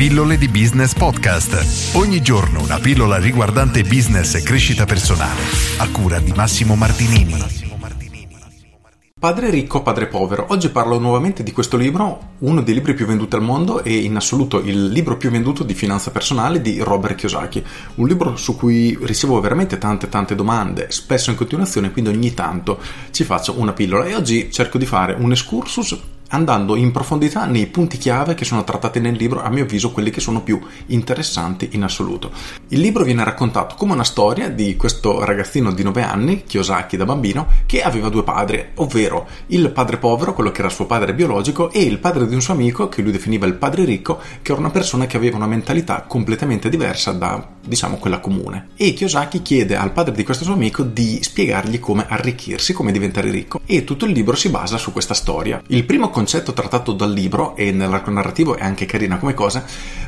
Pillole di Business Podcast. Ogni giorno una pillola riguardante business e crescita personale. A cura di Massimo Martinini. Padre ricco, padre povero. Oggi parlo nuovamente di questo libro, uno dei libri più venduti al mondo e in assoluto il libro più venduto di finanza personale di Robert Kiyosaki. Un libro su cui ricevo veramente tante tante domande, spesso in continuazione, quindi ogni tanto ci faccio una pillola e oggi cerco di fare un excursus andando in profondità nei punti chiave che sono trattati nel libro, a mio avviso quelli che sono più interessanti in assoluto. Il libro viene raccontato come una storia di questo ragazzino di 9 anni, Kiyosaki da bambino, che aveva due padri, ovvero il padre povero, quello che era suo padre biologico, e il padre di un suo amico, che lui definiva il padre ricco, che era una persona che aveva una mentalità completamente diversa da, diciamo, quella comune. E Kiyosaki chiede al padre di questo suo amico di spiegargli come arricchirsi, come diventare ricco, e tutto il libro si basa su questa storia. Il primo concetto trattato dal libro e nell'arco narrativo è anche carina come cosa,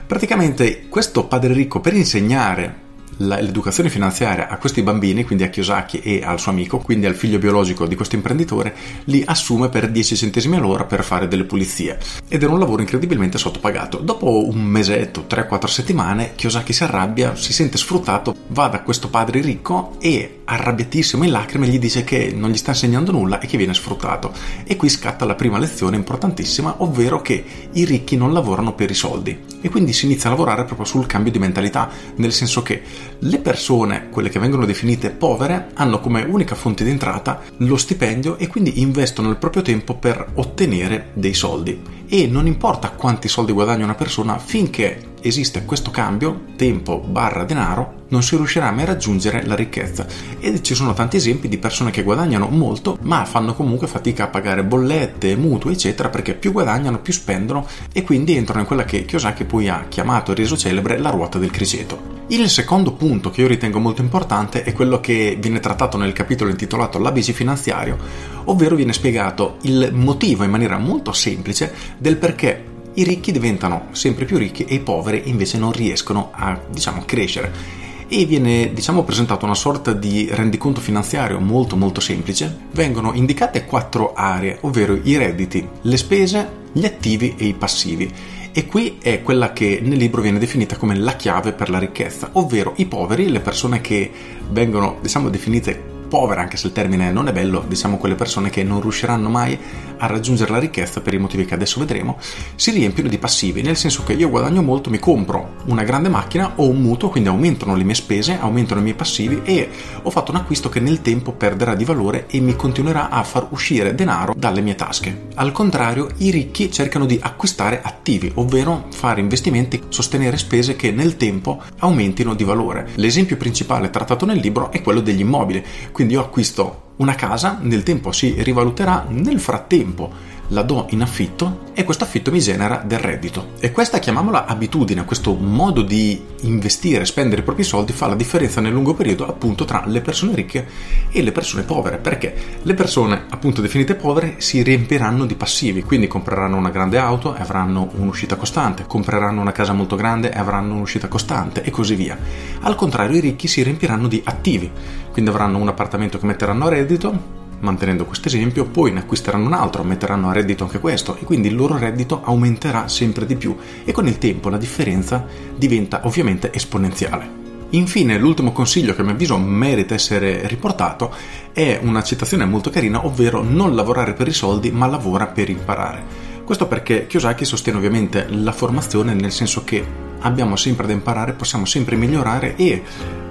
praticamente questo padre ricco per insegnare l'educazione finanziaria a questi bambini, quindi a Kiyosaki e al suo amico, quindi al figlio biologico di questo imprenditore, li assume per 10 centesimi all'ora per fare delle pulizie. Ed era un lavoro incredibilmente sottopagato. Dopo un mesetto, 3-4 settimane, Kiyosaki si arrabbia, si sente sfruttato, va da questo padre ricco e arrabbiatissimo in lacrime gli dice che non gli sta insegnando nulla e che viene sfruttato. E qui scatta la prima lezione importantissima, ovvero che i ricchi non lavorano per i soldi. E quindi si inizia a lavorare proprio sul cambio di mentalità, nel senso che le persone, quelle che vengono definite povere, hanno come unica fonte di entrata lo stipendio e quindi investono il proprio tempo per ottenere dei soldi. E non importa quanti soldi guadagna una persona, finché esiste questo cambio, tempo barra denaro, non si riuscirà mai a raggiungere la ricchezza. E ci sono tanti esempi di persone che guadagnano molto, ma fanno comunque fatica a pagare bollette, mutui, eccetera, perché più guadagnano, più spendono e quindi entrano in quella che Kiyosaki poi ha chiamato e reso celebre la ruota del criceto. Il secondo punto che io ritengo molto importante è quello che viene trattato nel capitolo intitolato L'ABC finanziario, ovvero viene spiegato il motivo in maniera molto semplice del perché i ricchi diventano sempre più ricchi e i poveri invece non riescono a, diciamo, crescere. E viene, diciamo, presentato una sorta di rendiconto finanziario molto molto semplice. Vengono indicate quattro aree, ovvero i redditi, le spese, gli attivi e i passivi. E qui è quella che nel libro viene definita come la chiave per la ricchezza, ovvero i poveri, le persone che vengono, diciamo, definite povere, anche se il termine non è bello, diciamo quelle persone che non riusciranno mai a raggiungere la ricchezza per i motivi che adesso vedremo, si riempiono di passivi, nel senso che io guadagno molto, mi compro una grande macchina o un mutuo, quindi aumentano le mie spese, aumentano i miei passivi e ho fatto un acquisto che nel tempo perderà di valore e mi continuerà a far uscire denaro dalle mie tasche. Al contrario, i ricchi cercano di acquistare attivi, ovvero fare investimenti, sostenere spese che nel tempo aumentino di valore. L'esempio principale trattato nel libro è quello degli immobili, quindi io acquisto una casa, nel tempo si rivaluterà, nel frattempo la do in affitto e questo affitto mi genera del reddito. E questa, chiamiamola abitudine, questo modo di investire, spendere i propri soldi fa la differenza nel lungo periodo appunto tra le persone ricche e le persone povere, perché le persone appunto definite povere si riempiranno di passivi, quindi compreranno una grande auto e avranno un'uscita costante, compreranno una casa molto grande e avranno un'uscita costante e così via. Al contrario i ricchi si riempiranno di attivi, quindi avranno un appartamento che metteranno a reddito, mantenendo questo esempio, poi ne acquisteranno un altro, metteranno a reddito anche questo e quindi il loro reddito aumenterà sempre di più e con il tempo la differenza diventa ovviamente esponenziale. Infine, l'ultimo consiglio che a mio avviso merita essere riportato è una citazione molto carina, ovvero non lavorare per i soldi, ma lavora per imparare. Questo perché Kiyosaki sostiene ovviamente la formazione nel senso che abbiamo sempre da imparare, possiamo sempre migliorare e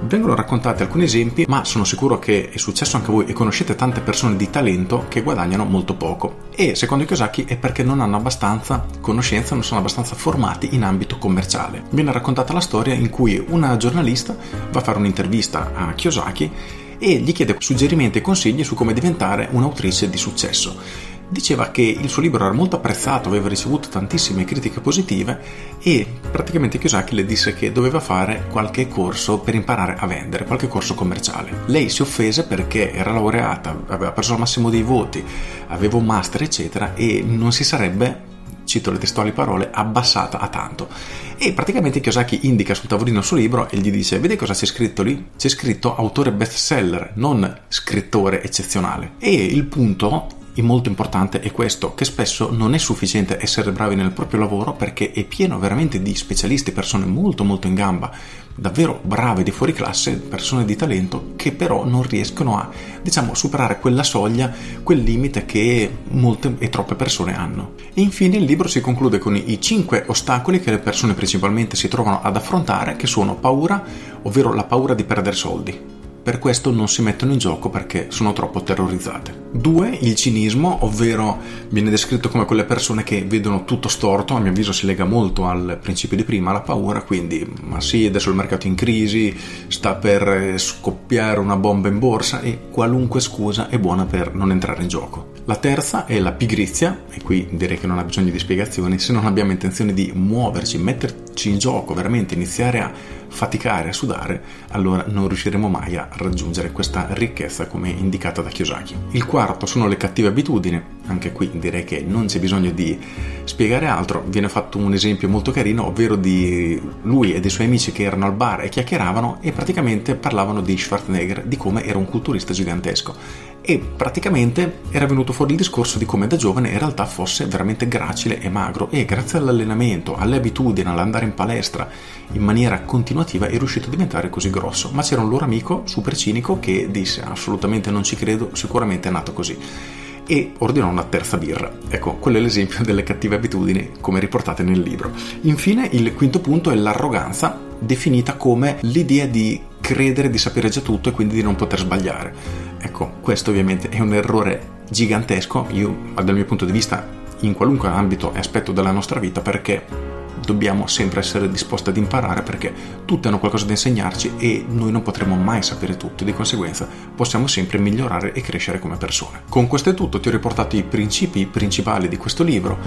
vengono raccontati alcuni esempi, ma sono sicuro che è successo anche a voi e conoscete tante persone di talento che guadagnano molto poco. E secondo Kiyosaki è perché non hanno abbastanza conoscenza, non sono abbastanza formati in ambito commerciale. Viene raccontata la storia in cui una giornalista va a fare un'intervista a Kiyosaki e gli chiede suggerimenti e consigli su come diventare un'autrice di successo diceva che il suo libro era molto apprezzato, aveva ricevuto tantissime critiche positive e praticamente Kiyosaki le disse che doveva fare qualche corso per imparare a vendere, qualche corso commerciale. Lei si offese perché era laureata, aveva preso il massimo dei voti, aveva un master eccetera e non si sarebbe cito le testuali parole, abbassata a tanto. E praticamente Kiyosaki indica sul tavolino il suo libro e gli dice: Vedi cosa c'è scritto lì? C'è scritto autore bestseller, non scrittore eccezionale. E il punto il molto importante è questo, che spesso non è sufficiente essere bravi nel proprio lavoro perché è pieno veramente di specialisti, persone molto molto in gamba, davvero brave di fuori classe, persone di talento che però non riescono a, diciamo, superare quella soglia, quel limite che molte e troppe persone hanno. E infine il libro si conclude con i 5 ostacoli che le persone principalmente si trovano ad affrontare, che sono paura, ovvero la paura di perdere soldi per questo non si mettono in gioco perché sono troppo terrorizzate. 2. Il cinismo, ovvero viene descritto come quelle persone che vedono tutto storto, a mio avviso si lega molto al principio di prima, la paura, quindi ma sì, adesso il mercato è in crisi, sta per scoppiare una bomba in borsa e qualunque scusa è buona per non entrare in gioco. La terza è la pigrizia, e qui direi che non ha bisogno di spiegazioni, se non abbiamo intenzione di muoverci, metterci in gioco, veramente iniziare a faticare, a sudare, allora non riusciremo mai a raggiungere questa ricchezza come indicata da Kiyosaki. Il quarto sono le cattive abitudini, anche qui direi che non c'è bisogno di spiegare altro, viene fatto un esempio molto carino, ovvero di lui e dei suoi amici che erano al bar e chiacchieravano e praticamente parlavano di Schwarzenegger, di come era un culturista gigantesco. E praticamente era venuto fuori il discorso di come da giovane in realtà fosse veramente gracile e magro. E grazie all'allenamento, alle abitudini, all'andare in palestra in maniera continuativa è riuscito a diventare così grosso. Ma c'era un loro amico super cinico che disse assolutamente non ci credo, sicuramente è nato così e ordinò una terza birra. Ecco, quello è l'esempio delle cattive abitudini come riportate nel libro. Infine, il quinto punto è l'arroganza, definita come l'idea di credere di sapere già tutto e quindi di non poter sbagliare. Ecco, questo ovviamente è un errore gigantesco, io dal mio punto di vista in qualunque ambito e aspetto della nostra vita perché dobbiamo sempre essere disposti ad imparare perché tutti hanno qualcosa da insegnarci e noi non potremo mai sapere tutto, di conseguenza possiamo sempre migliorare e crescere come persone. Con questo è tutto, ti ho riportato i principi principali di questo libro.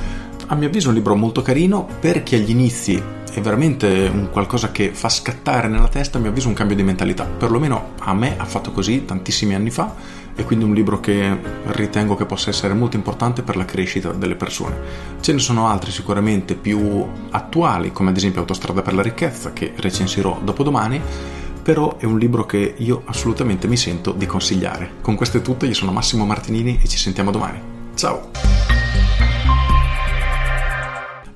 A mio avviso è un libro molto carino per chi agli inizi è veramente un qualcosa che fa scattare nella testa, a mio avviso, un cambio di mentalità. Perlomeno a me ha fatto così tantissimi anni fa e quindi un libro che ritengo che possa essere molto importante per la crescita delle persone. Ce ne sono altri sicuramente più attuali, come ad esempio Autostrada per la ricchezza, che recensirò dopodomani, però è un libro che io assolutamente mi sento di consigliare. Con questo è tutto, io sono Massimo Martinini e ci sentiamo domani. Ciao!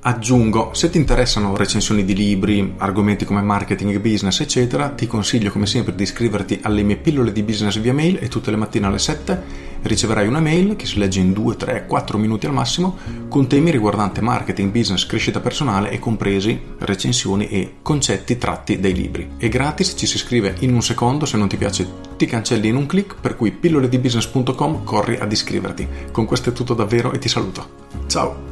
Aggiungo, se ti interessano recensioni di libri, argomenti come marketing business, eccetera, ti consiglio come sempre di iscriverti alle mie pillole di business via mail e tutte le mattine alle 7 riceverai una mail che si legge in 2, 3, 4 minuti al massimo con temi riguardanti marketing, business, crescita personale e compresi recensioni e concetti tratti dai libri. È gratis, ci si iscrive in un secondo, se non ti piace ti cancelli in un clic, per cui pilloledibusiness.com corri ad iscriverti. Con questo è tutto davvero e ti saluto. Ciao!